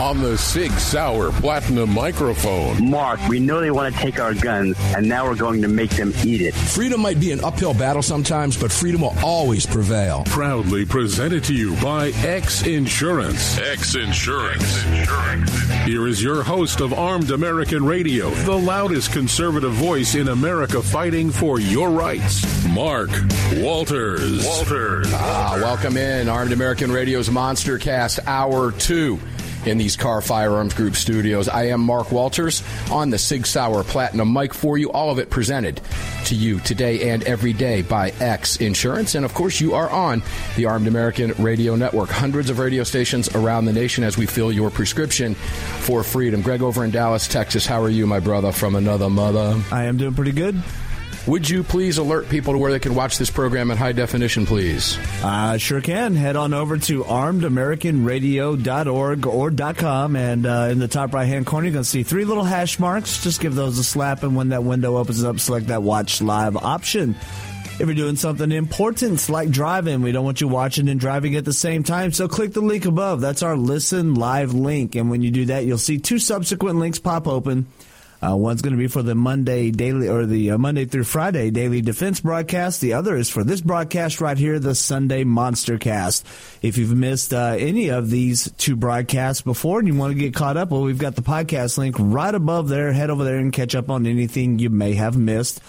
on the Sig Sauer Platinum microphone. Mark, we know they want to take our guns, and now we're going to make them eat it. Freedom might be an uphill battle sometimes, but freedom will always prevail. Proudly presented to you by X Insurance. X Insurance. Here is your host of Armed American Radio, the loudest conservative voice in America fighting for your rights, Mark Walters. Walters. Ah, welcome in Armed American Radio's Monster Cast Hour 2 in these Kahr Firearms Group studios. I am Mark Walters on the Sig Sauer Platinum mic for you. All of it presented to you today and every day by X Insurance. And of course, you are on the Armed American Radio Network. Hundreds of radio stations around the nation as we fill your prescription for freedom. Greg over in Dallas, Texas. How are you, my brother, from another mother? I am doing pretty good. Would you please alert people to where they can watch this program in high definition, please? I sure can. Head on over to armedamericanradio.org or .com, and uh, in the top right-hand corner, you're going to see three little hash marks. Just give those a slap, and when that window opens up, select that Watch Live option. If you're doing something important like driving, we don't want you watching and driving at the same time. So click the link above. That's our Listen Live link. And when you do that, you'll see two subsequent links pop open. Uh, one's going to be for the Monday daily or the uh, Monday through Friday daily defense broadcast. The other is for this broadcast right here, the Sunday Monster Cast. If you've missed uh, any of these two broadcasts before and you want to get caught up, well, we've got the podcast link right above there. Head over there and catch up on anything you may have missed.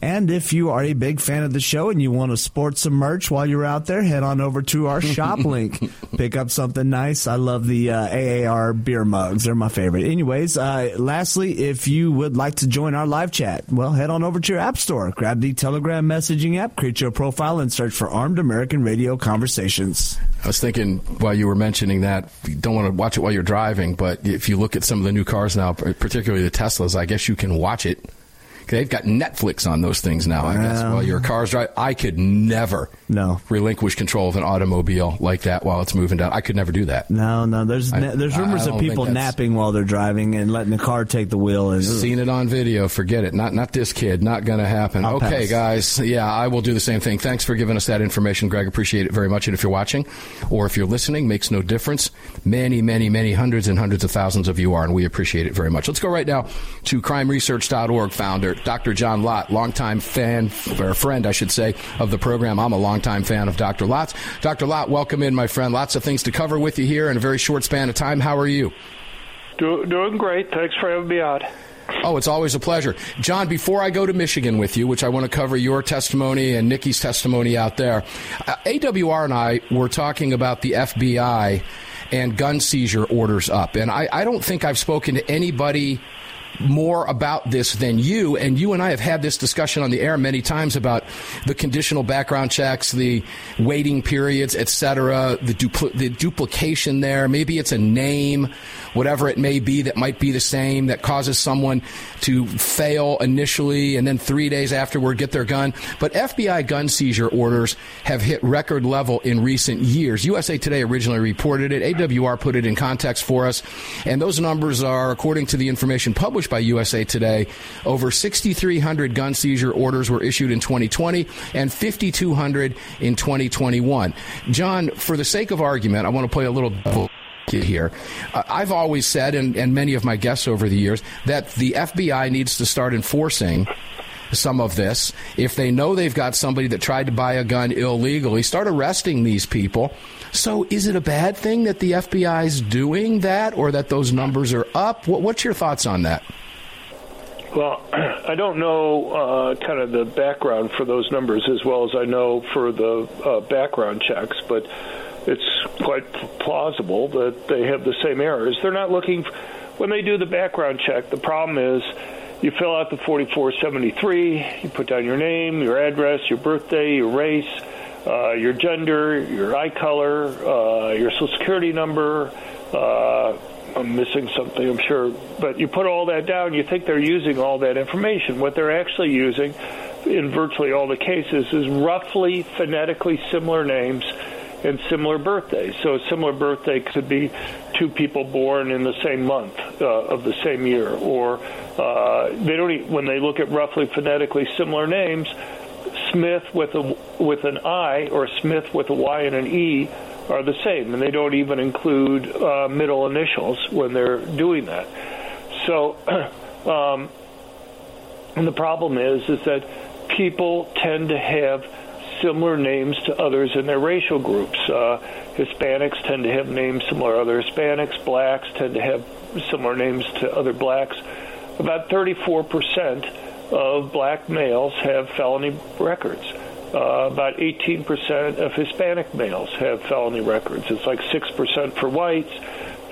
And if you are a big fan of the show and you want to sport some merch while you're out there, head on over to our shop link. Pick up something nice. I love the uh, AAR beer mugs. They're my favorite. Anyways, uh, lastly, if you would like to join our live chat, well, head on over to your app store. Grab the Telegram messaging app, create your profile, and search for Armed American Radio Conversations. I was thinking while you were mentioning that, you don't want to watch it while you're driving, but if you look at some of the new cars now, particularly the Teslas, I guess you can watch it They've got Netflix on those things now, I guess, while your car's driving. I could never no relinquish control of an automobile like that while it's moving down. I could never do that. No, no. There's I, there's rumors of people napping while they're driving and letting the car take the wheel. And, seen it on video. Forget it. Not not this kid. Not going to happen. I'll okay, pass. guys. Yeah, I will do the same thing. Thanks for giving us that information, Greg. Appreciate it very much. And if you're watching or if you're listening, makes no difference. Many, many, many hundreds and hundreds of thousands of you are, and we appreciate it very much. Let's go right now to crimeresearch.org founder Dr. John Lott, longtime fan or friend, I should say, of the program. I'm a longtime fan of Dr. Lott's. Dr. Lott, welcome in, my friend. Lots of things to cover with you here in a very short span of time. How are you? Do, doing great. Thanks for having me on. Oh, it's always a pleasure. John, before I go to Michigan with you, which I want to cover your testimony and Nikki's testimony out there, uh, AWR and I were talking about the FBI and gun seizure orders up. And I, I don't think I've spoken to anybody more about this than you. And you and I have had this discussion on the air many times about the conditional background checks, the waiting periods, etc., the, dupl- the duplication there. Maybe it's a name, whatever it may be, that might be the same that causes someone to fail initially and then three days afterward get their gun. But FBI gun seizure orders have hit record level in recent years. USA Today originally reported it. AWR put it in context for us. And those numbers are, according to the information published by USA Today, over 6,300 gun seizure orders were issued in 2020 and 5,200 in 2021. John, for the sake of argument, I want to play a little here. Uh, I've always said, and, and many of my guests over the years, that the FBI needs to start enforcing some of this. If they know they've got somebody that tried to buy a gun illegally, start arresting these people. So, is it a bad thing that the FBI is doing that, or that those numbers are up? What, what's your thoughts on that? Well, I don't know uh, kind of the background for those numbers as well as I know for the uh, background checks, but it's quite plausible that they have the same errors. They're not looking when they do the background check, the problem is you fill out the 4473, you put down your name, your address, your birthday, your race, uh, your gender, your eye color, uh, your social security number. Uh, I'm missing something, I'm sure. But you put all that down, you think they're using all that information. What they're actually using in virtually all the cases is roughly phonetically similar names and similar birthdays. So a similar birthday could be two people born in the same month uh, of the same year, or uh, they don't. Even, when they look at roughly phonetically similar names, Smith with a with an I or Smith with a Y and an E are the same, and they don't even include uh, middle initials when they're doing that. So, um, and the problem is is that people tend to have similar names to others in their racial groups. Uh, Hispanics tend to have names similar to other Hispanics. Blacks tend to have similar names to other blacks. About 34% of black males have felony records. Uh, about 18% of Hispanic males have felony records. It's like 6% for whites,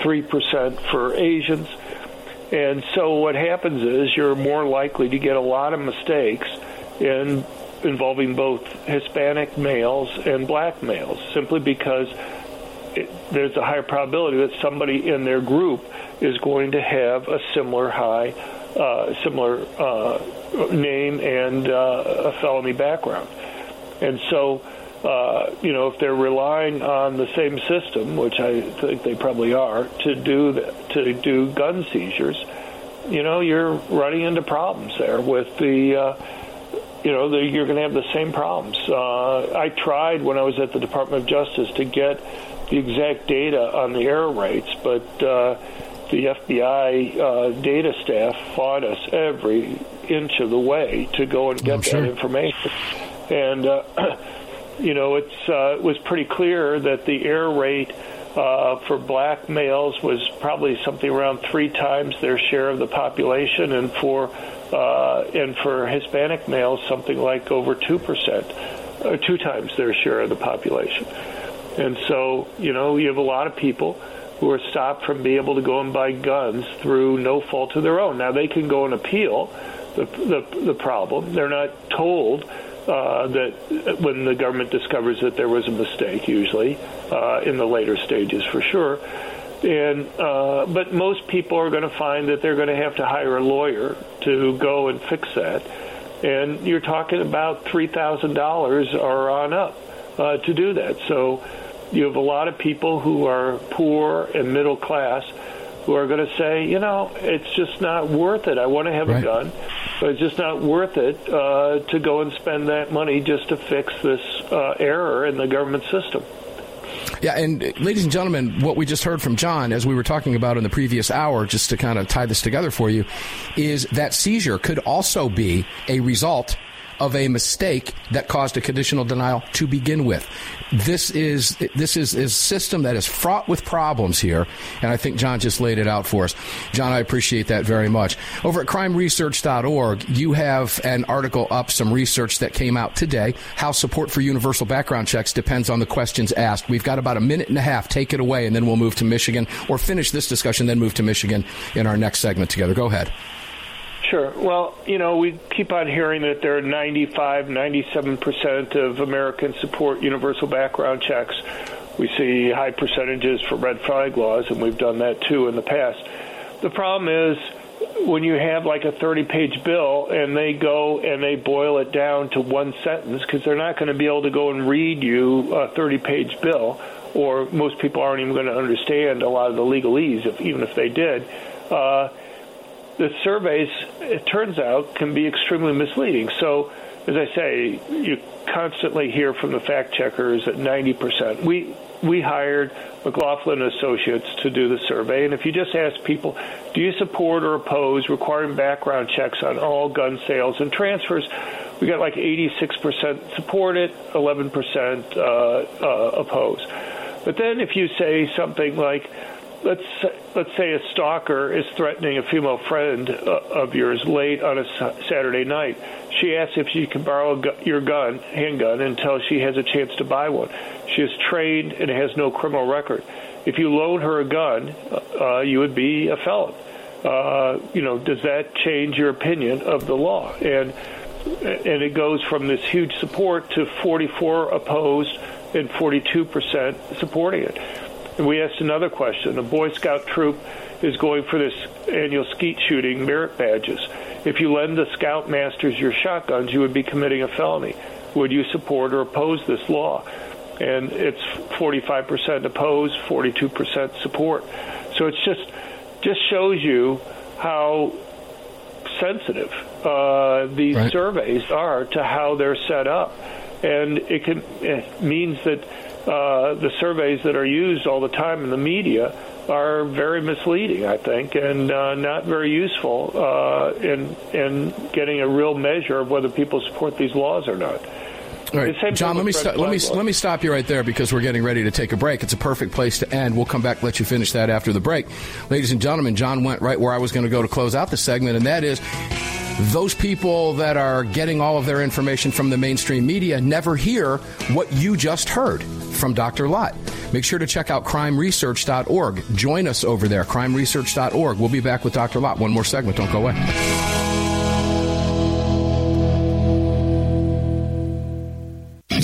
3% for Asians. And so what happens is you're more likely to get a lot of mistakes in involving both Hispanic males and black males, simply because it, there's a higher probability that somebody in their group is going to have a similar high, uh, similar uh, name and uh, a felony background. And so, uh, you know, if they're relying on the same system, which I think they probably are, to do the, to do gun seizures, you know, you're running into problems there with the uh, you know, the, you're going to have the same problems. Uh, I tried when I was at the Department of Justice to get the exact data on the error rates, but uh, the FBI uh, data staff fought us every inch of the way to go and get I'm sure. that information. And, uh, you know, it's, uh, it was pretty clear that the error rate uh, for black males was probably something around three times their share of the population, and for uh, and for Hispanic males, something like over 2%, or two times their share of the population. And so, you know, you have a lot of people who are stopped from being able to go and buy guns through no fault of their own. Now, they can go and appeal the, the, the problem. They're not told uh, that when the government discovers that there was a mistake, usually uh, in the later stages for sure, and uh, but most people are going to find that they're going to have to hire a lawyer to go and fix that, and you're talking about three thousand dollars or on up uh, to do that. So you have a lot of people who are poor and middle class who are going to say, you know, it's just not worth it. I want to have Right. a gun, but it's just not worth it uh, to go and spend that money just to fix this uh, error in the government system. Yeah, and uh, ladies and gentlemen, what we just heard from John, as we were talking about in the previous hour, just to kind of tie this together for you, is that seizure could also be a result of a mistake that caused a conditional denial to begin with. This is this is a system that is fraught with problems here, and I think John just laid it out for us. John, I appreciate that very much. Over at crimeresearch.org, you have an article up, some research that came out today, how support for universal background checks depends on the questions asked. We've got about a minute and a half. Take it away, and then we'll move to Michigan, or finish this discussion, then move to Michigan in our next segment together. Go ahead. Sure. Well, you know, we keep on hearing that there are 95, 97% of Americans support universal background checks. We see high percentages for red flag laws, and we've done that too in the past. The problem is when you have like a 30 page bill and they go and they boil it down to one sentence because they're not going to be able to go and read you a 30 page bill, or most people aren't even going to understand a lot of the legalese, if, even if they did. Uh, the surveys, it turns out, can be extremely misleading. So, as I say, you constantly hear from the fact checkers that 90%. We we hired McLaughlin Associates to do the survey, and if you just ask people, do you support or oppose requiring background checks on all gun sales and transfers, we got like 86% support it, 11% uh, uh, oppose. But then if you say something like, let's let's say a stalker is threatening a female friend uh, of yours late on a Saturday night. She asks if she can borrow gu- your gun, handgun, until she has a chance to buy one. She is trained and has no criminal record. If you loan her a gun, uh, you would be a felon. uh, you know, does that change your opinion of the law? And and it goes from this huge support to 44 opposed and 42% supporting it. And we asked another question. A Boy Scout troop is going for this annual skeet shooting merit badges. If you lend the scoutmasters your shotguns, you would be committing a felony. Would you support or oppose this law? And it's 45% opposed, 42% support. So it's just just shows you how sensitive uh, these right. surveys are to how they're set up, and it can it means that uh, the surveys that are used all the time in the media are very misleading, I think, and uh, not very useful uh, in in getting a real measure of whether people support these laws or not. All right, John. Let me st- let me let me stop you right there because we're getting ready to take a break. It's a perfect place to end. We'll come back, let you finish that after the break, ladies and gentlemen. John went right where I was going to go to close out the segment, and that is those people that are getting all of their information from the mainstream media never hear what you just heard from Dr. Lott. Make sure to check out crimeresearch.org. Join us over there, crimeresearch.org. We'll be back with Dr. Lott. One more segment. Don't go away.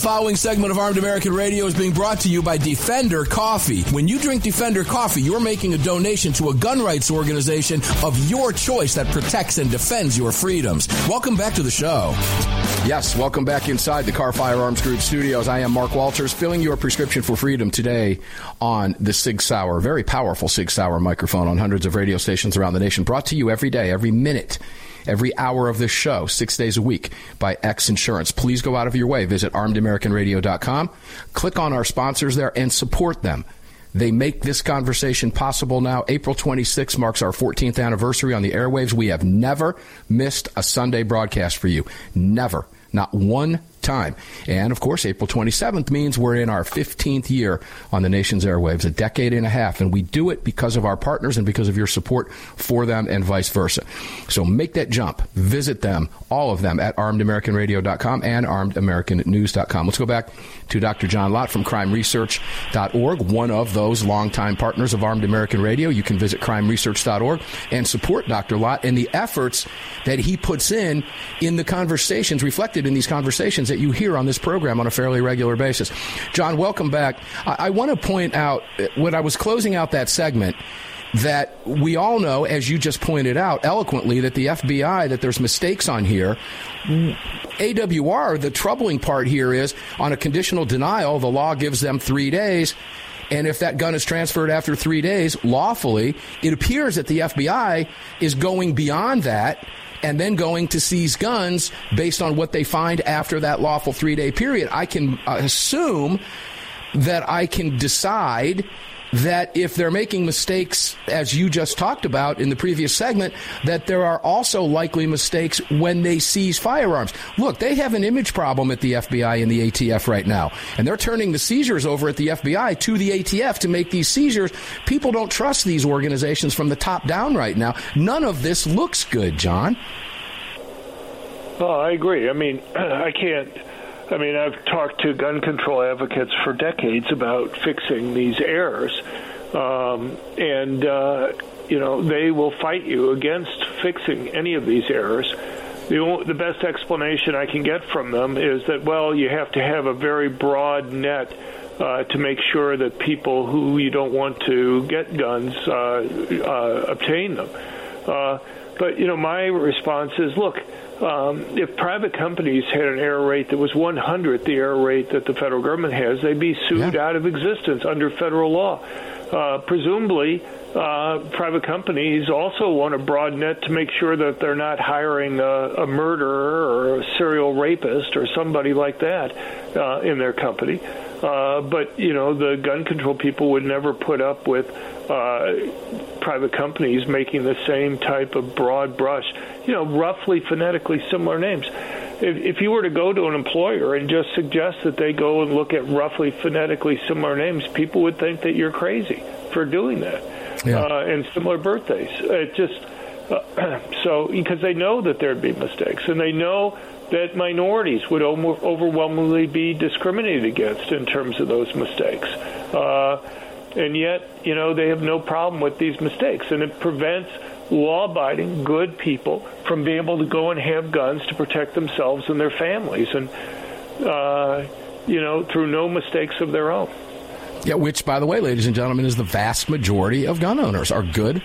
The following segment of Armed American Radio is being brought to you by Defender Coffee. When you drink Defender Coffee, you're making a donation to a gun rights organization of your choice that protects and defends your freedoms. Welcome back to the show. Yes, welcome back inside the Kahr Firearms Group studios. I am Mark Walters, filling your prescription for freedom today on the Sig Sauer, very powerful Sig Sauer microphone on hundreds of radio stations around the nation, brought to you every day, every minute every hour of this show, six days a week, by X Insurance. Please go out of your way. Visit armedamericanradio.com, click on our sponsors there, and support them. They make this conversation possible now. April 26th marks our 14th anniversary on the airwaves. We have never missed a Sunday broadcast for you. Never. Not one time. And of course, April 27th means we're in our 15th year on the nation's airwaves, a decade and a half. And we do it because of our partners and because of your support for them and vice versa. So make that jump. Visit them, all of them, at armedamericanradio.com and armedamericannews.com. Let's go back to Dr. John Lott from crimeresearch.org, one of those longtime partners of Armed American Radio. You can visit crimeresearch.org and support Dr. Lott and the efforts that he puts in in the conversations, reflected in these conversations that you hear on this program on a fairly regular basis. John, welcome back. I, I want to point out uh, when I was closing out that segment that we all know, as you just pointed out eloquently, that the FBI, that there's mistakes on here. AWR, the troubling part here is on a conditional denial, the law gives them three days. And if that gun is transferred after three days lawfully, it appears that the FBI is going beyond that and then going to seize guns based on what they find after that lawful three day period. I can uh, assume that I can decide that if they're making mistakes, as you just talked about in the previous segment, that there are also likely mistakes when they seize firearms. Look, they have an image problem at the FBI and the ATF right now, and they're turning the seizures over at the FBI to the ATF to make these seizures. People don't trust these organizations from the top down right now. None of this looks good, John. Oh, I agree. I mean, I can't. I mean, I've talked to gun control advocates for decades about fixing these errors, um, and uh, you know they will fight you against fixing any of these errors. The, the best explanation I can get from them is that well, you have to have a very broad net uh, to make sure that people who you don't want to get guns uh, uh, obtain them. Uh, but you know, my response is, look, um, if private companies had an error rate that was one hundredth the error rate that the federal government has, they'd be sued Yeah. out of existence under federal law. Uh, presumably, uh, private companies also want a broad net to make sure that they're not hiring a, a murderer or a serial rapist or somebody like that uh, in their company. Uh, but you know, the gun control people would never put up with uh, private companies making the same type of broad brush, you know, roughly phonetically similar names. If, if you were to go to an employer and just suggest that they go and look at roughly phonetically similar names, people would think that you're crazy for doing that. Yeah. Uh, and similar birthdays. It just uh, so because they know that there'd be mistakes, and they know that minorities would over- overwhelmingly be discriminated against in terms of those mistakes. Uh, and yet, you know, they have no problem with these mistakes, and it prevents law-abiding, good people from being able to go and have guns to protect themselves and their families, and uh, you know, through no mistakes of their own. Yeah, which, by the way, ladies and gentlemen, is the vast majority of gun owners are good,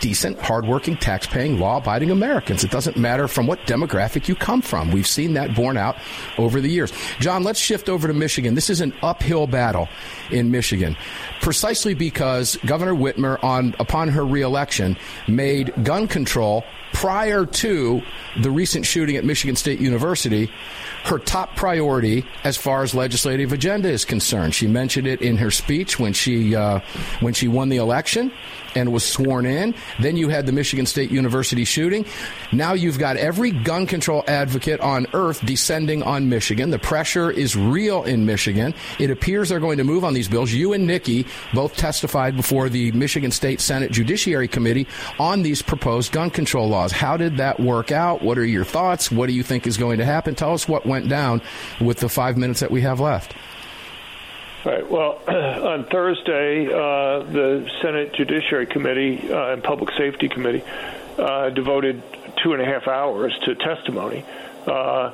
decent, hardworking, tax-paying, law-abiding Americans. It doesn't matter from what demographic you come from. We've seen that borne out over the years. John, let's shift over to Michigan. This is an uphill battle in Michigan, precisely because Governor Whitmer, on upon her reelection, made gun control prior to the recent shooting at Michigan State University, her top priority as far as legislative agenda is concerned. She mentioned it in her speech when she uh, when she won the election and was sworn in. Then you had the Michigan State University shooting. Now you've got every gun control advocate on earth descending on Michigan. The pressure is real in Michigan. It appears they're going to move on these bills. You and Nikki both testified before the Michigan State Senate Judiciary Committee on these proposed gun control laws. How did that work out? What are your thoughts? What do you think is going to happen? Tell us what went down with the five minutes that we have left. Right. Well, on Thursday, uh, the Senate Judiciary Committee uh, and Public Safety Committee uh, devoted two and a half hours to testimony. Uh,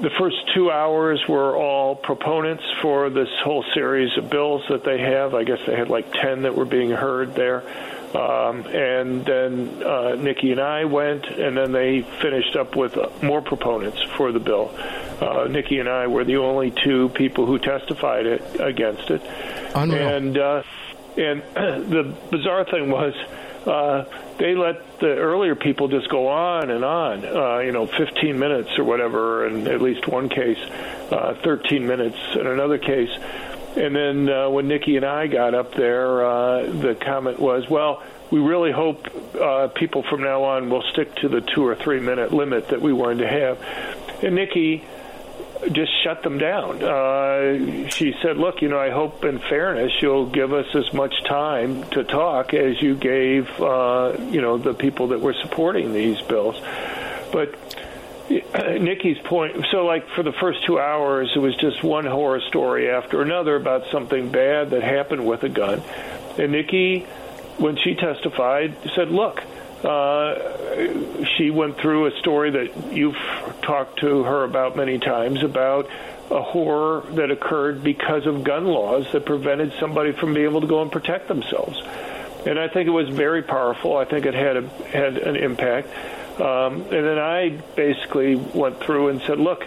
the first two hours were all proponents for this whole series of bills that they have. I guess they had like 10 that were being heard there. Um, and then uh, Nikki and I went, and then they finished up with more proponents for the bill. Uh, Nikki and I were the only two people who testified it, against it. Unreal. And uh, and the bizarre thing was. Uh, they let the earlier people just go on and on, uh, you know, 15 minutes or whatever, in at least one case, uh, 13 minutes in another case. And then uh, when Nikki and I got up there, uh, the comment was, well, we really hope uh, people from now on will stick to the two or three minute limit that we wanted to have. And Nikki just shut them down. Uh, she said, "Look, you know, I hope in fairness you'll give us as much time to talk as you gave, uh, you know, the people that were supporting these bills." But Nikki's point. So, like for the first two hours, it was just one horror story after another about something bad that happened with a gun. And Nikki, when she testified, said, "Look." Uh, she went through a story that you've talked to her about many times about a horror that occurred because of gun laws that prevented somebody from being able to go and protect themselves. And I think it was very powerful. I think it had a, had an impact. Um, and then I basically went through and said, look,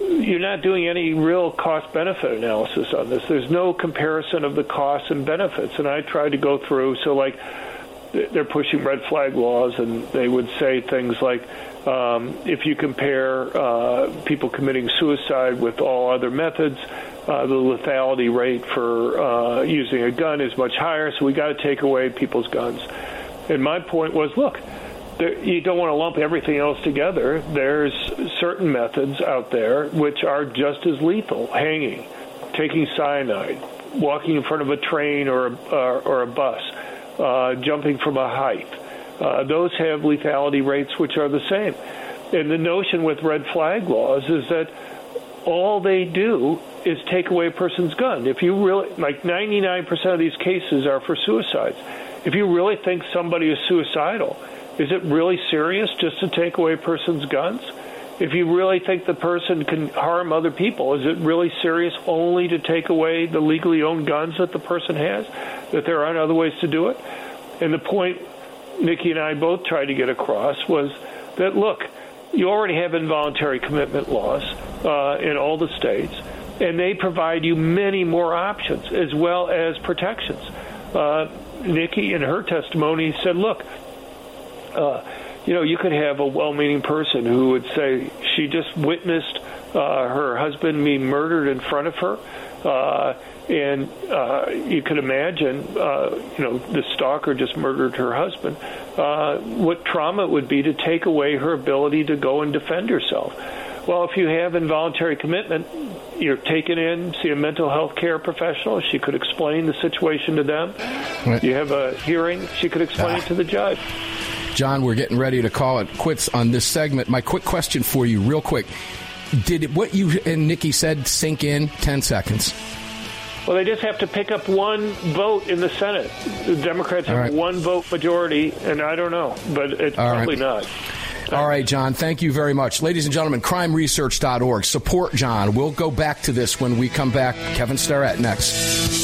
you're not doing any real cost benefit analysis on this. There's no comparison of the costs and benefits. And I tried to go through, so like they're pushing red flag laws, and they would say things like, um, if you compare uh, people committing suicide with all other methods, uh, the lethality rate for uh, using a gun is much higher, so we got to take away people's guns. And my point was, look, there, you don't want to lump everything else together. There's certain methods out there which are just as lethal: hanging, taking cyanide, walking in front of a train or a, uh, or a bus, uh, jumping from a height. Uh, those have lethality rates which are the same. And the notion with red flag laws is that all they do is take away a person's gun. If you really, like 99% of these cases are for suicides. If you really think somebody is suicidal, is it really serious just to take away a person's guns? If you really think the person can harm other people, is it really serious only to take away the legally owned guns that the person has? That there aren't other ways to do it? And the point Nikki and I both tried to get across was that look, you already have involuntary commitment laws uh, in all the states, and they provide you many more options as well as protections. Uh, Nikki, in her testimony, said, look, uh, you know, you could have a well-meaning person who would say she just witnessed uh, her husband being murdered in front of her, uh, and uh, you could imagine, uh, you know, the stalker just murdered her husband. Uh, what trauma it would be to take away her ability to go and defend herself. Well, if you have involuntary commitment, you're taken in, see a mental health care professional. She could explain the situation to them. Right. You have a hearing. She could explain it to the judge. John, we're getting ready to call it quits on this segment. My quick question for you, real quick. Did what you and Nikki said sink in 10 seconds? Well, they just have to pick up one vote in the Senate. The Democrats have right. one vote majority, and I don't know, but it's All right. probably not. All right, John, thank you very much. Ladies and gentlemen, crimeresearch.org. Support John. We'll go back to this when we come back. Kevin Starrett next.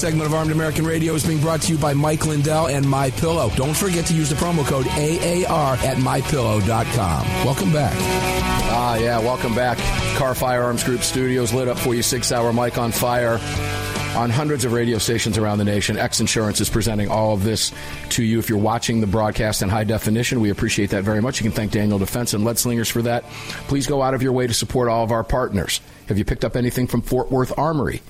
segment of Armed American Radio is being brought to you by Mike Lindell and My Pillow. Don't forget to use the promo code AAR at mypillow.com. Welcome back. Ah, yeah, welcome back. Kahr Firearms Group Studios lit up for you. Sig Sauer Mike on fire on hundreds of radio stations around the nation. X Insurance is presenting all of this to you. If you're watching the broadcast in high definition, we appreciate that very much. You can thank Daniel Defense and Lead Slingers for that. Please go out of your way to support all of our partners. Have you picked up anything from Fort Worth Armory?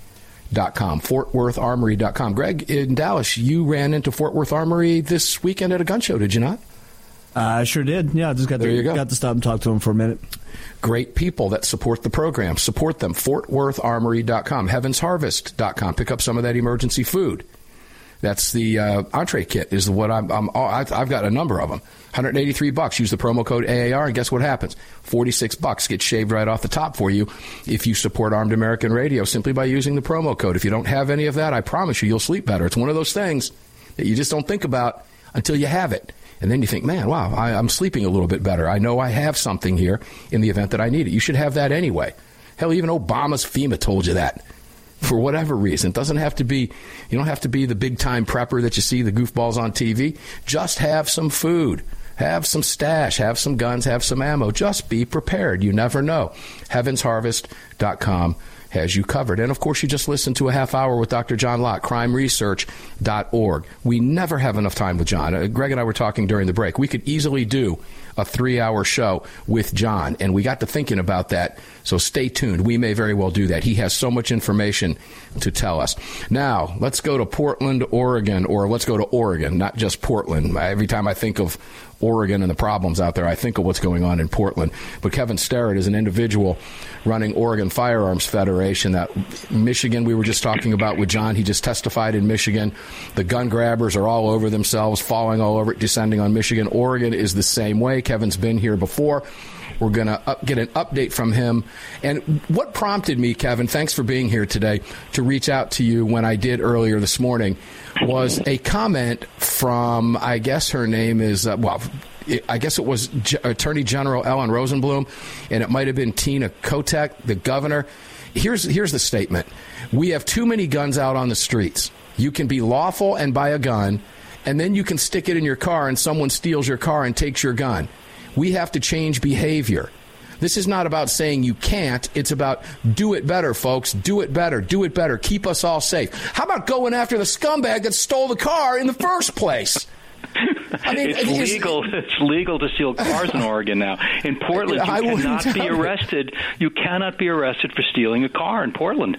Dot com, FortWorthArmory.com. Greg, in Dallas, you ran into Fort Worth Armory this weekend at a gun show, did you not? I sure did. Yeah, I just got There to, you go. got to stop and talk to him for a minute. Great people that support the program. Support them. FortWorthArmory.com, HeavensHarvest.com. Pick up some of that emergency food. That's the uh, entree kit. Is what I'm. I'm oh, I've got a number of them. 183 bucks. Use the promo code AAR, and guess what happens? 46 bucks gets shaved right off the top for you if you support Armed American Radio simply by using the promo code. If you don't have any of that, I promise you, you'll sleep better. It's one of those things that you just don't think about until you have it. And then you think, man, wow, I, I'm sleeping a little bit better. I know I have something here in the event that I need it. You should have that anyway. Hell, even Obama's FEMA told you that for whatever reason. It doesn't have to be, you don't have to be the big time prepper that you see the goofballs on TV. Just have some food. Have some stash, have some guns, have some ammo. Just be prepared. You never know. HeavensHarvest.com has you covered. And of course, you just listened to a half hour with Dr. John Lott, crimeresearch.org. We never have enough time with John. Uh, Greg and I were talking during the break. We could easily do a three hour show with John, and we got to thinking about that. So stay tuned. We may very well do that. He has so much information to tell us. Now, let's go to Portland, Oregon, or let's go to Oregon, not just Portland. Every time I think of Oregon and the problems out there, I think of what's going on in Portland. But Kevin Starrett is an individual running Oregon Firearms Federation. That Michigan, we were just talking about with John. He just testified in Michigan. The gun grabbers are all over themselves, falling all over descending on Michigan. Oregon is the same way. Kevin's been here before. We're going to get an update from him. And what prompted me, Kevin, thanks for being here today, to reach out to you when I did earlier this morning was a comment from, I guess her name is, uh, well, I guess it was G- Attorney General Ellen Rosenblum, and it might have been Tina Kotek, the governor. Here's, here's the statement We have too many guns out on the streets. You can be lawful and buy a gun, and then you can stick it in your car, and someone steals your car and takes your gun. We have to change behavior. This is not about saying you can't. It's about do it better, folks. Do it better. Do it better. Keep us all safe. How about going after the scumbag that stole the car in the first place? I mean, it's legal. It's legal to steal cars in Oregon now. In Portland, you cannot be arrested. You cannot be arrested for stealing a car in Portland.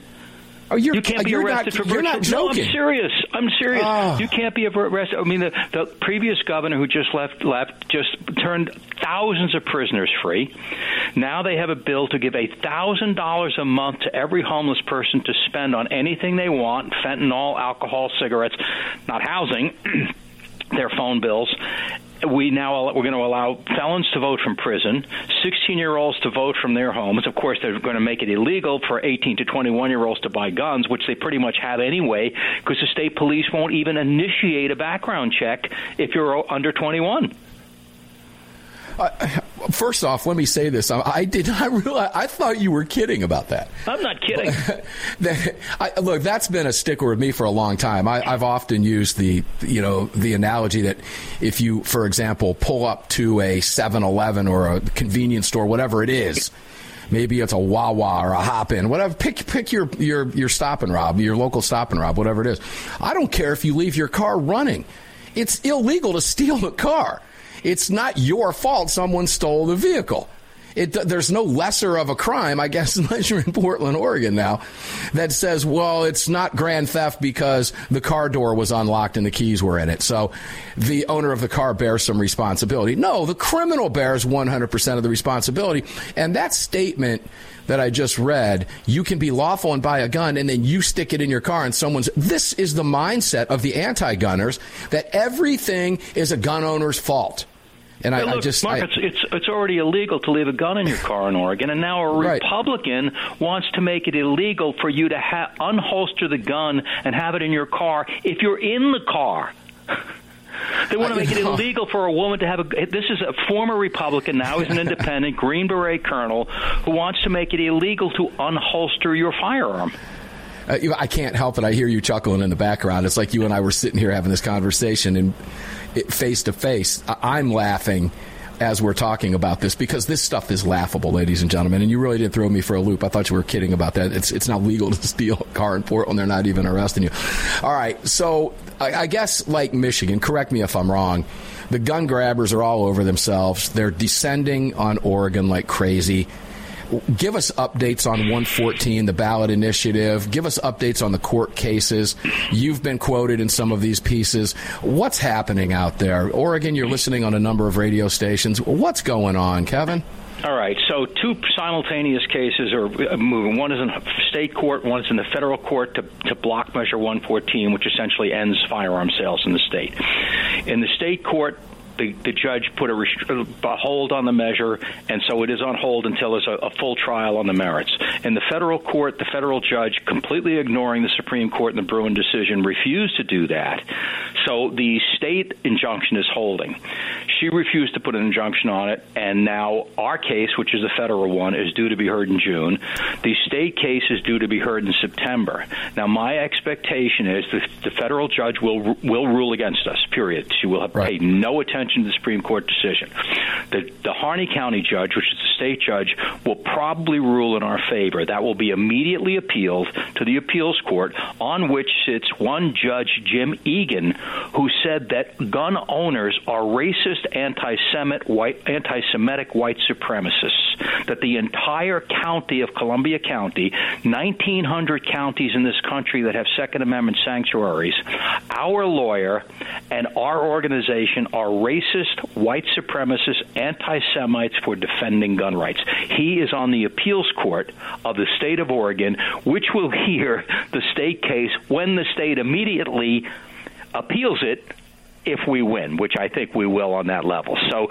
Oh, you're, you can't be arrested not, for you're not joking. No, I'm serious. I'm serious. Oh. You can't be arrested. I mean, the, the previous governor who just left left just turned thousands of prisoners free. Now they have a bill to give a thousand dollars a month to every homeless person to spend on anything they want: fentanyl, alcohol, cigarettes, not housing. their phone bills we now we're going to allow felons to vote from prison, 16 year olds to vote from their homes. Of course, they're going to make it illegal for 18 to 21 year olds to buy guns, which they pretty much have anyway, because the state police won't even initiate a background check if you're under 21. Uh, first off, let me say this: I, I, did not realize. I thought you were kidding about that. I'm not kidding. I, look, that's been a sticker with me for a long time. I, have often used the, you know, the analogy that if you, for example, pull up to a 7-Eleven or a convenience store, whatever it is. Maybe it's a Wawa or a Hop In, whatever. Pick pick your your your stop and rob, your local stop and rob, whatever it is. I don't care if you leave your car running. It's illegal to steal the car. It's not your fault someone stole the vehicle. It, there's no lesser of a crime, I guess, unless you're in Portland, Oregon now, that says, well, it's not grand theft because the car door was unlocked and the keys were in it. So the owner of the car bears some responsibility. No, the criminal bears 100% of the responsibility. And that statement that I just read, you can be lawful and buy a gun and then you stick it in your car and someone's. This is the mindset of the anti gunners that everything is a gun owner's fault. And I, look, I, just Mark, I, it's, it's it's already illegal to leave a gun in your car in Oregon, and now a Republican wants to make it illegal for you to ha- unholster the gun and have it in your car if you're in the car. They want to make it illegal for a woman to have a. This is a former Republican, now he's an independent, Green Beret colonel, who wants to make it illegal to unholster your firearm. Uh, I can't help it. I hear you chuckling in the background. It's like you and I were sitting here having this conversation, and face to face, I'm laughing as we're talking about this because this stuff is laughable, ladies and gentlemen. And you really did throw me for a loop. I thought you were kidding about that. It's it's not legal to steal a car in Portland. They're not even arresting you. All right, so I, I guess like Michigan. Correct me if I'm wrong. The gun grabbers are all over themselves. They're descending on Oregon like crazy. Give us updates on 114, the ballot initiative. Give us updates on the court cases. You've been quoted in some of these pieces. What's happening out there? Oregon, you're listening on a number of radio stations. What's going on, Kevin? All right. So two simultaneous cases are uh, moving. One is in state court. One is in the federal court to, to block Measure 114, which essentially ends firearm sales in the state. In the state court, the, the judge put a, rest- a hold on the measure, and so it is on hold until there's a, a full trial on the merits. In the federal court, the federal judge, completely ignoring the Supreme Court and the Bruen decision, refused to do that. So the state injunction is holding. She refused to put an injunction on it, and now our case, which is the federal one, is due to be heard in June. The state case is due to be heard in September. Now, my expectation is that the federal judge will will rule against us. Period. She will have paid no attention to the Supreme Court decision. The, the Harney County judge, which is the state judge, will probably rule in our favor. That will be immediately appealed to the appeals court, on which sits one judge, Jim Egan, who said that gun owners are racist, anti-Semitic, white, anti-Semitic white supremacists. That the entire county of Columbia County, 1,900 counties in this country that have Second Amendment sanctuaries, our lawyer and our organization are racist, white supremacist, anti-Semites for defending gun rights. He is on the appeals court of the state of Oregon, which will hear the state case when the state immediately appeals it if we win, which I think we will on that level. So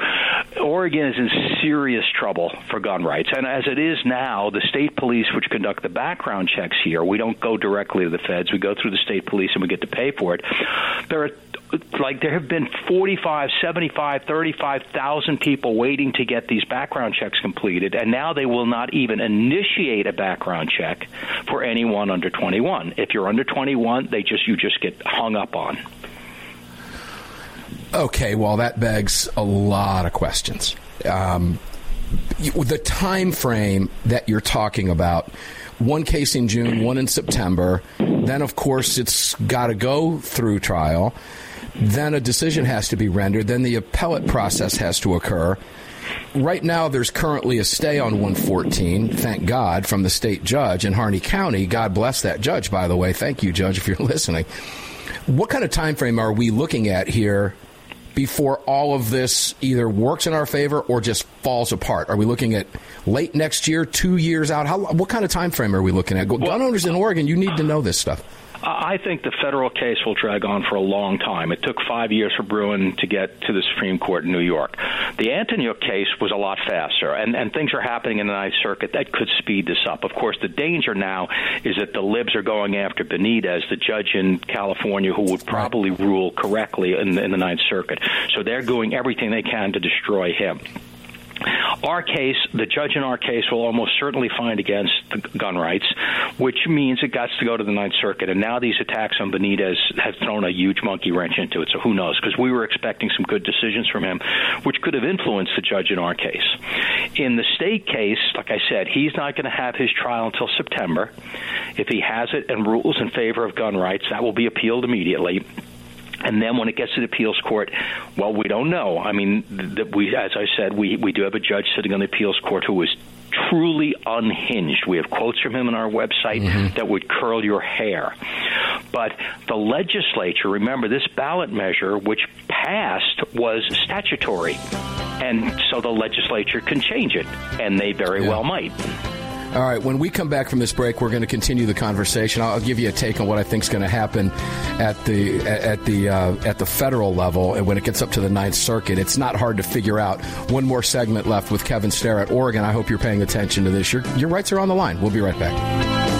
Oregon is in serious trouble for gun rights. And as it is now, the state police, which conduct the background checks here, we don't go directly to the feds. We go through the state police and we get to pay for it. There are like there have been 45, 75, 35,000 people waiting to get these background checks completed, and now they will not even initiate a background check for anyone under 21. If you're under 21, they just you just get hung up on. Okay, well, that begs a lot of questions. Um, the time frame that you're talking about one case in June, one in September. Then, of course, it's got to go through trial. Then a decision has to be rendered. Then the appellate process has to occur. Right now, there's currently a stay on 114, thank God, from the state judge in Harney County. God bless that judge, by the way. Thank you, judge, if you're listening. What kind of time frame are we looking at here before all of this either works in our favor or just falls apart? Are we looking at late next year, two years out? How, what kind of time frame are we looking at? Gun owners in Oregon, you need to know this stuff. I think the federal case will drag on for a long time. It took five years for Bruen to get to the Supreme Court in New York. The Antonyuk case was a lot faster, and, and things are happening in the Ninth Circuit that could speed this up. Of course, the danger now is that the libs are going after Benitez, the judge in California who would probably rule correctly in, in the Ninth Circuit. So they're doing everything they can to destroy him. Our case, the judge in our case will almost certainly find against gun rights, which means it got to go to the Ninth Circuit. And now these attacks on Benitez have thrown a huge monkey wrench into it. So who knows? Because we were expecting some good decisions from him, which could have influenced the judge in our case. In the state case, like I said, he's not going to have his trial until September. If he has it and rules in favor of gun rights, that will be appealed immediately. And then when it gets to the appeals court, well, we don't know. I mean, the, we, as I said, we we do have a judge sitting on the appeals court who is truly unhinged. We have quotes from him on our website mm-hmm. that would curl your hair. But the legislature, remember, this ballot measure, which passed, was statutory. And so the legislature can change it, and they very yeah. well might. All right, when we come back from this break, we're going to continue the conversation. I'll give you a take on what I think is going to happen at the at the uh, at the federal level, and when it gets up to the Ninth Circuit, it's not hard to figure out. One more segment left with Kevin Starrett Oregon. I hope you're paying attention to this. Your your rights are on the line. We'll be right back.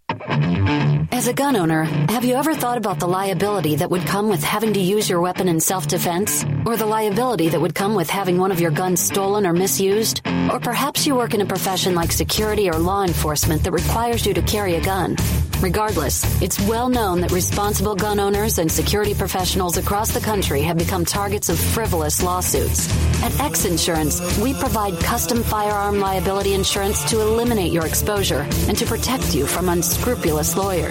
Thank you. As a gun owner, have you ever thought about the liability that would come with having to use your weapon in self defense? Or the liability that would come with having one of your guns stolen or misused? Or perhaps you work in a profession like security or law enforcement that requires you to carry a gun. Regardless, it's well known that responsible gun owners and security professionals across the country have become targets of frivolous lawsuits. At X Insurance, we provide custom firearm liability insurance to eliminate your exposure and to protect you from unscrupulous lawyers.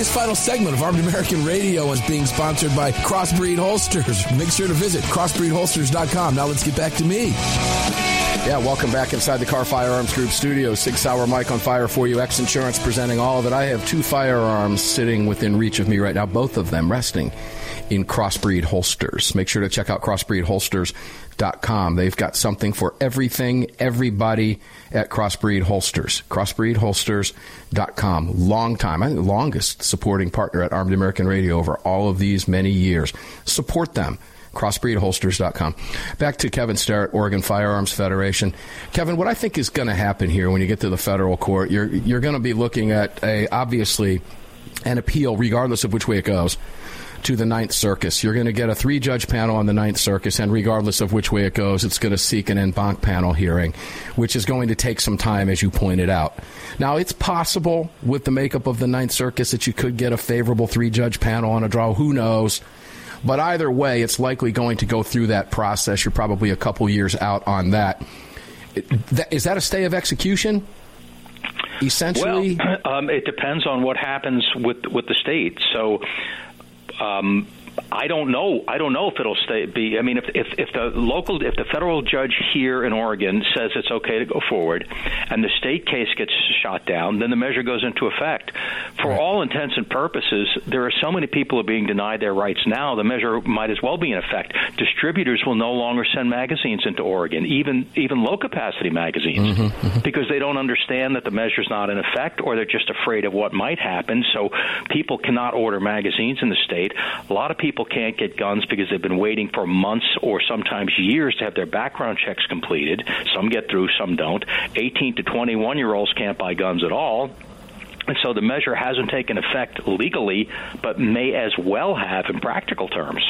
this final segment of Armed American Radio is being sponsored by Crossbreed Holsters. Make sure to visit crossbreedholsters.com. Now let's get back to me. Yeah, welcome back inside the Kahr Firearms Group studio. Sig Sauer Mike on fire for you. X Insurance presenting all of it. I have two firearms sitting within reach of me right now, both of them resting in Crossbreed holsters. Make sure to check out crossbreedholsters.com. They've got something for everything, everybody at Crossbreed Holsters. Crossbreedholsters.com. Long time, I think longest supporting partner at Armed American Radio over all of these many years. Support them crossbreedholsters.com. Back to Kevin Starrett, Oregon Firearms Federation. Kevin, what I think is going to happen here when you get to the federal court, you're you're going to be looking at a obviously an appeal, regardless of which way it goes, to the Ninth Circus. You're going to get a three judge panel on the Ninth Circus, and regardless of which way it goes, it's going to seek an en banc panel hearing, which is going to take some time, as you pointed out. Now, it's possible with the makeup of the Ninth Circus that you could get a favorable three judge panel on a draw. Who knows? But either way, it's likely going to go through that process. You're probably a couple years out on that. Is that a stay of execution? Essentially, well, um, it depends on what happens with with the state. So, um, I don't know. I don't know if it'll stay. Be. I mean, if if if the local, if the federal judge here in Oregon says it's okay to go forward, and the state case gets shot down, then the measure goes into effect. For right. all intents and purposes, there are so many people are being denied their rights now. The measure might as well be in effect. Distributors will no longer send magazines into Oregon, even even low capacity magazines, mm-hmm, mm-hmm. because they don't understand that the measure's not in effect, or they're just afraid of what might happen. So people cannot order magazines in the state. A lot of people can't get guns because they've been waiting for months or sometimes years to have their background checks completed. Some get through, some don't. 18 to 21 year olds can't buy guns at all. And so the measure hasn't taken effect legally, but may as well have in practical terms.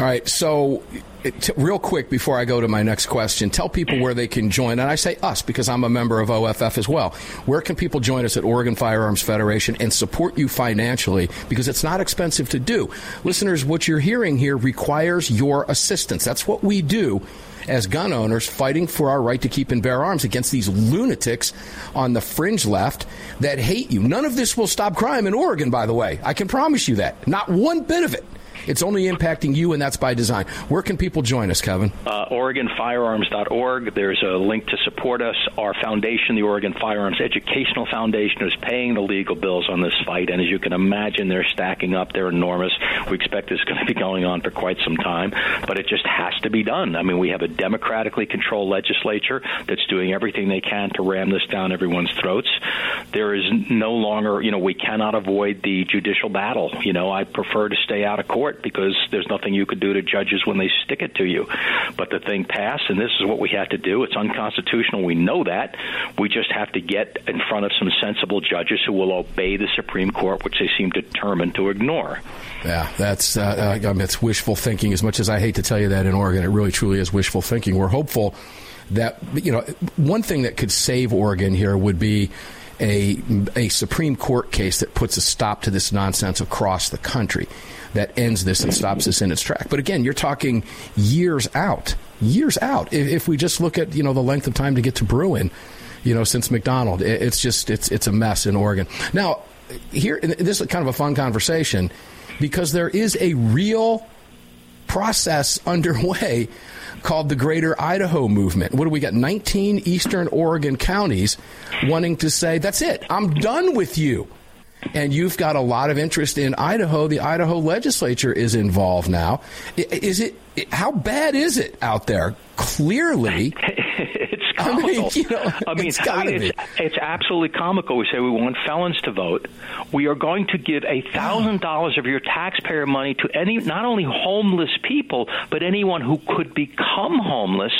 All right, so t- real quick before I go to my next question, tell people where they can join. And I say us because I'm a member of OFF as well. Where can people join us at Oregon Firearms Federation and support you financially? Because it's not expensive to do. Listeners, what you're hearing here requires your assistance. That's what we do as gun owners fighting for our right to keep and bear arms against these lunatics on the fringe left that hate you. None of this will stop crime in Oregon, by the way. I can promise you that. Not one bit of it. It's only impacting you, and that's by design. Where can people join us, Kevin? Uh, OregonFirearms.org. There's a link to support us. Our foundation, the Oregon Firearms Educational Foundation, is paying the legal bills on this fight, and as you can imagine, they're stacking up. They're enormous. We expect this is going to be going on for quite some time, but it just has to be done. I mean, we have a democratically controlled legislature that's doing everything they can to ram this down everyone's throats. There is no longer, you know, we cannot avoid the judicial battle. You know, I prefer to stay out of court court because there's nothing you could do to judges when they stick it to you. But the thing passed, and this is what we have to do. It's unconstitutional. We know that. We just have to get in front of some sensible judges who will obey the Supreme Court, which they seem determined to ignore. Yeah, that's uh, I mean, it's wishful thinking. As much as I hate to tell you that in Oregon, it really truly is wishful thinking. We're hopeful that you know one thing that could save Oregon here would be a a Supreme Court case that puts a stop to this nonsense across the country that ends this and stops this in its track. But again, you're talking years out, years out. If, if we just look at you know the length of time to get to Bruen, you know, since McDonald, it, it's just it's it's a mess in Oregon. Now, here this is kind of a fun conversation because there is a real process underway called the Greater Idaho Movement. What do we got? 19 Eastern Oregon counties wanting to say, that's it, I'm done with you and you've got a lot of interest in Idaho. The Idaho legislature is involved now. Is it? How bad is it out there? Clearly, comical. I mean, you know, I mean, it's, I mean it's, it's, absolutely comical. We say we want felons to vote. We are going to give a thousand dollars of your taxpayer money to any, not only homeless people, but anyone who could become homeless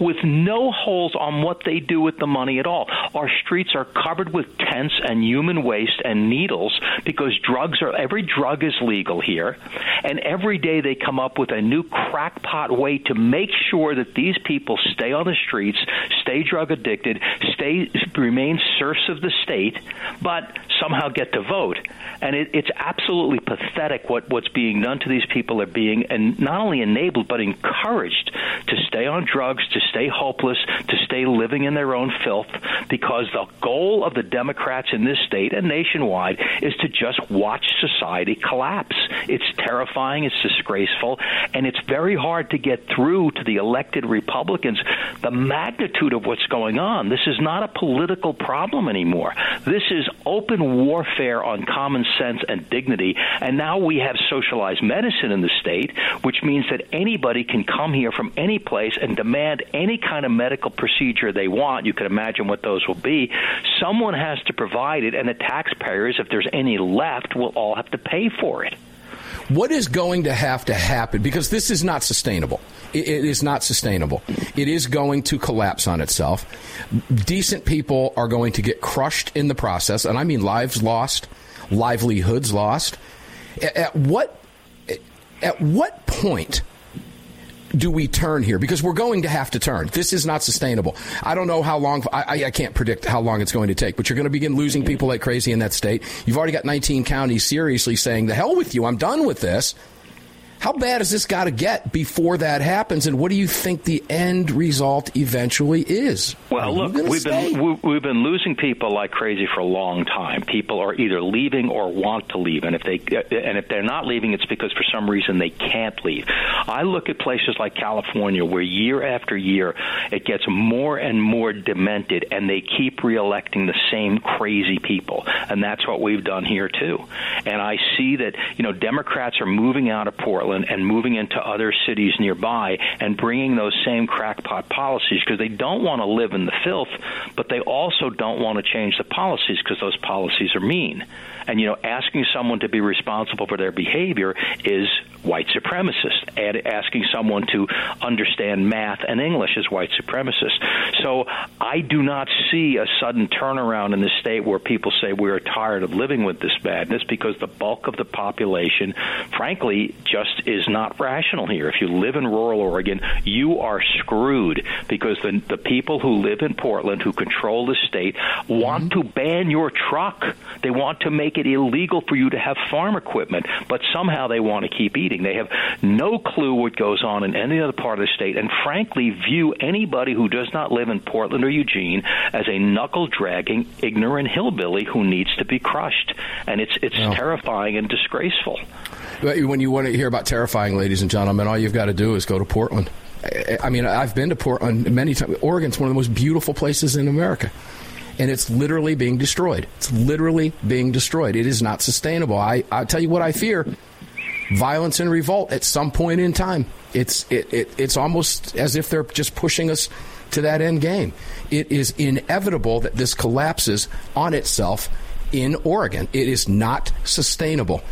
with no holes on what they do with the money at all. Our streets are covered with tents and human waste and needles because drugs are every drug is legal here, and every day they come up with a new crackpot way to make sure that these people stay on the streets, stay drug addicted, stay remain serfs of the state, but somehow get to vote. And it, it's absolutely pathetic what, what's being done to these people are being and not only enabled but encouraged to stay on drugs, to stay hopeless, to stay living in their own filth, because the goal of the Democrats in this state and nationwide is to just watch society collapse. It's terrifying, it's disgraceful, and it's very hard to get through to the elected Republicans the magnitude of what's going on. This is not a political problem anymore. This is open warfare on common sense and dignity. And now we have socialized medicine in the state, which means that anybody can come here from any place and demand any kind of medical procedure they want. You can imagine what those will be. Someone has to provide it, and the taxpayers, if there's any left, will all have to pay for it. What is going to have to happen? Because this is not sustainable. it is not sustainable. It is going to collapse on itself. Decent people are going to get crushed in the process, and I mean lives lost, livelihoods lost. At what at what point do we turn here? Because we're going to have to turn. This is not sustainable. I don't know how long. I, I, can't predict how long it's going to take. But you're going to begin losing people like crazy in that state. You've already got 19 counties seriously saying, "The hell with you! I'm done with this." How bad has this got to get before that happens? And what do you think the end result eventually is? Well, look, we've stay? been we've been losing people like crazy for a long time. People are either leaving or want to leave, and if they and if they're not leaving, it's because for some reason they can't leave. I look at places like California, where year after year it gets more and more demented, and they keep reelecting the same crazy people, and that's what we've done here too. And I see that you know Democrats are moving out of Portland Portland and moving into other cities nearby and bringing those same crackpot policies because they don't want to live in the filth, but they also don't want to change the policies because those policies are mean. And you know, asking someone to be responsible for their behavior is white supremacist. And asking someone to understand math and English is white supremacist. So I do not see a sudden turnaround in the state where people say we are tired of living with this badness because the bulk of the population, frankly, just is not rational here. If you live in rural Oregon, you are screwed because the the people who live in Portland who control the state want mm-hmm. to ban your truck. They want to make it illegal for you to have farm equipment, but somehow they want to keep eating. They have no clue what goes on in any other part of the state, and frankly, view anybody who does not live in Portland or Eugene as a knuckle dragging, ignorant hillbilly who needs to be crushed. And it's it's terrifying and disgraceful. When you want to hear about terrifying, ladies and gentlemen, all you've got to do is go to Portland. I mean, I've been to Portland many times. Oregon's one of the most beautiful places in America. And it's literally being destroyed. It's literally being destroyed. It is not sustainable. I, I'll tell you what I fear violence and revolt at some point in time. It's, it, it, it's almost as if they're just pushing us to that end game. It is inevitable that this collapses on itself in Oregon. It is not sustainable.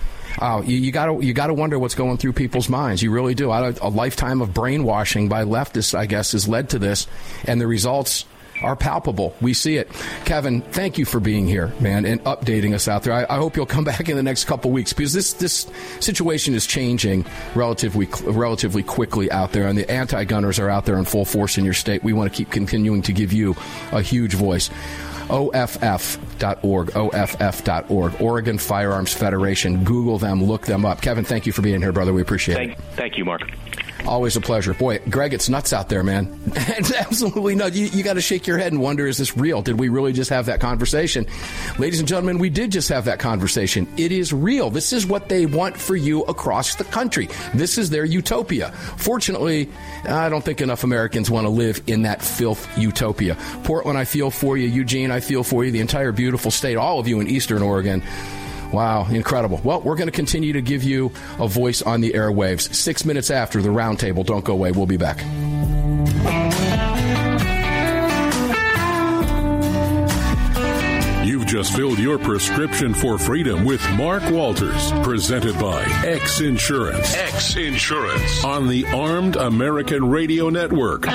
Uh, you, you got to you got to wonder what's going through people's minds. You really do. A, a lifetime of brainwashing by leftists, I guess, has led to this, and the results are palpable. We see it. Kevin, thank you for being here, man, and updating us out there. I, I hope you'll come back in the next couple weeks because this this situation is changing relatively relatively quickly out there, and the anti-gunners are out there in full force in your state. We want to keep continuing to give you a huge voice. OFF.org, OFF.org, Oregon Firearms Federation. Google them, look them up. Kevin, thank you for being here, brother. We appreciate thank, it. Thank you, Mark. Always a pleasure. Boy, Greg, it's nuts out there, man. it's absolutely nuts. You, you got to shake your head and wonder, is this real? Did we really just have that conversation? Ladies and gentlemen, we did just have that conversation. It is real. This is what they want for you across the country. This is their utopia. Fortunately, I don't think enough Americans want to live in that filth utopia. Portland, I feel for you. Eugene, I feel for you. The entire beautiful state, all of you in Eastern Oregon. Wow, incredible. Well, we're going to continue to give you a voice on the airwaves. Six minutes after the roundtable. Don't go away. We'll be back. You've just filled your prescription for freedom with Mark Walters, presented by X Insurance. X Insurance on the Armed American Radio Network.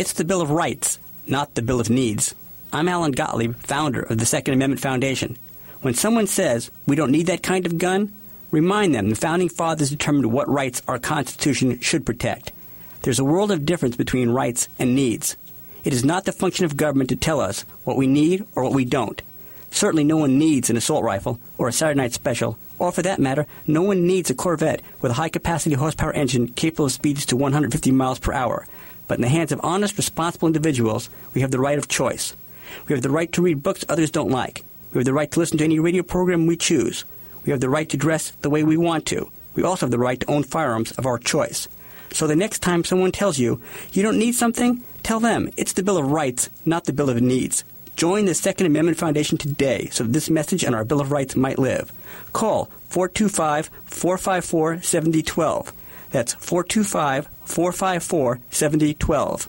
It's the Bill of Rights, not the Bill of Needs. I'm Alan Gottlieb, founder of the Second Amendment Foundation. When someone says we don't need that kind of gun, remind them the Founding Fathers determined what rights our Constitution should protect. There's a world of difference between rights and needs. It is not the function of government to tell us what we need or what we don't. Certainly, no one needs an assault rifle or a Saturday night special, or for that matter, no one needs a Corvette with a high capacity horsepower engine capable of speeds to 150 miles per hour. But in the hands of honest, responsible individuals, we have the right of choice. We have the right to read books others don't like. We have the right to listen to any radio program we choose. We have the right to dress the way we want to. We also have the right to own firearms of our choice. So the next time someone tells you you don't need something, tell them it's the Bill of Rights, not the Bill of Needs. Join the Second Amendment Foundation today so this message and our Bill of Rights might live. Call 425 454 7012. That's 425 454 7012.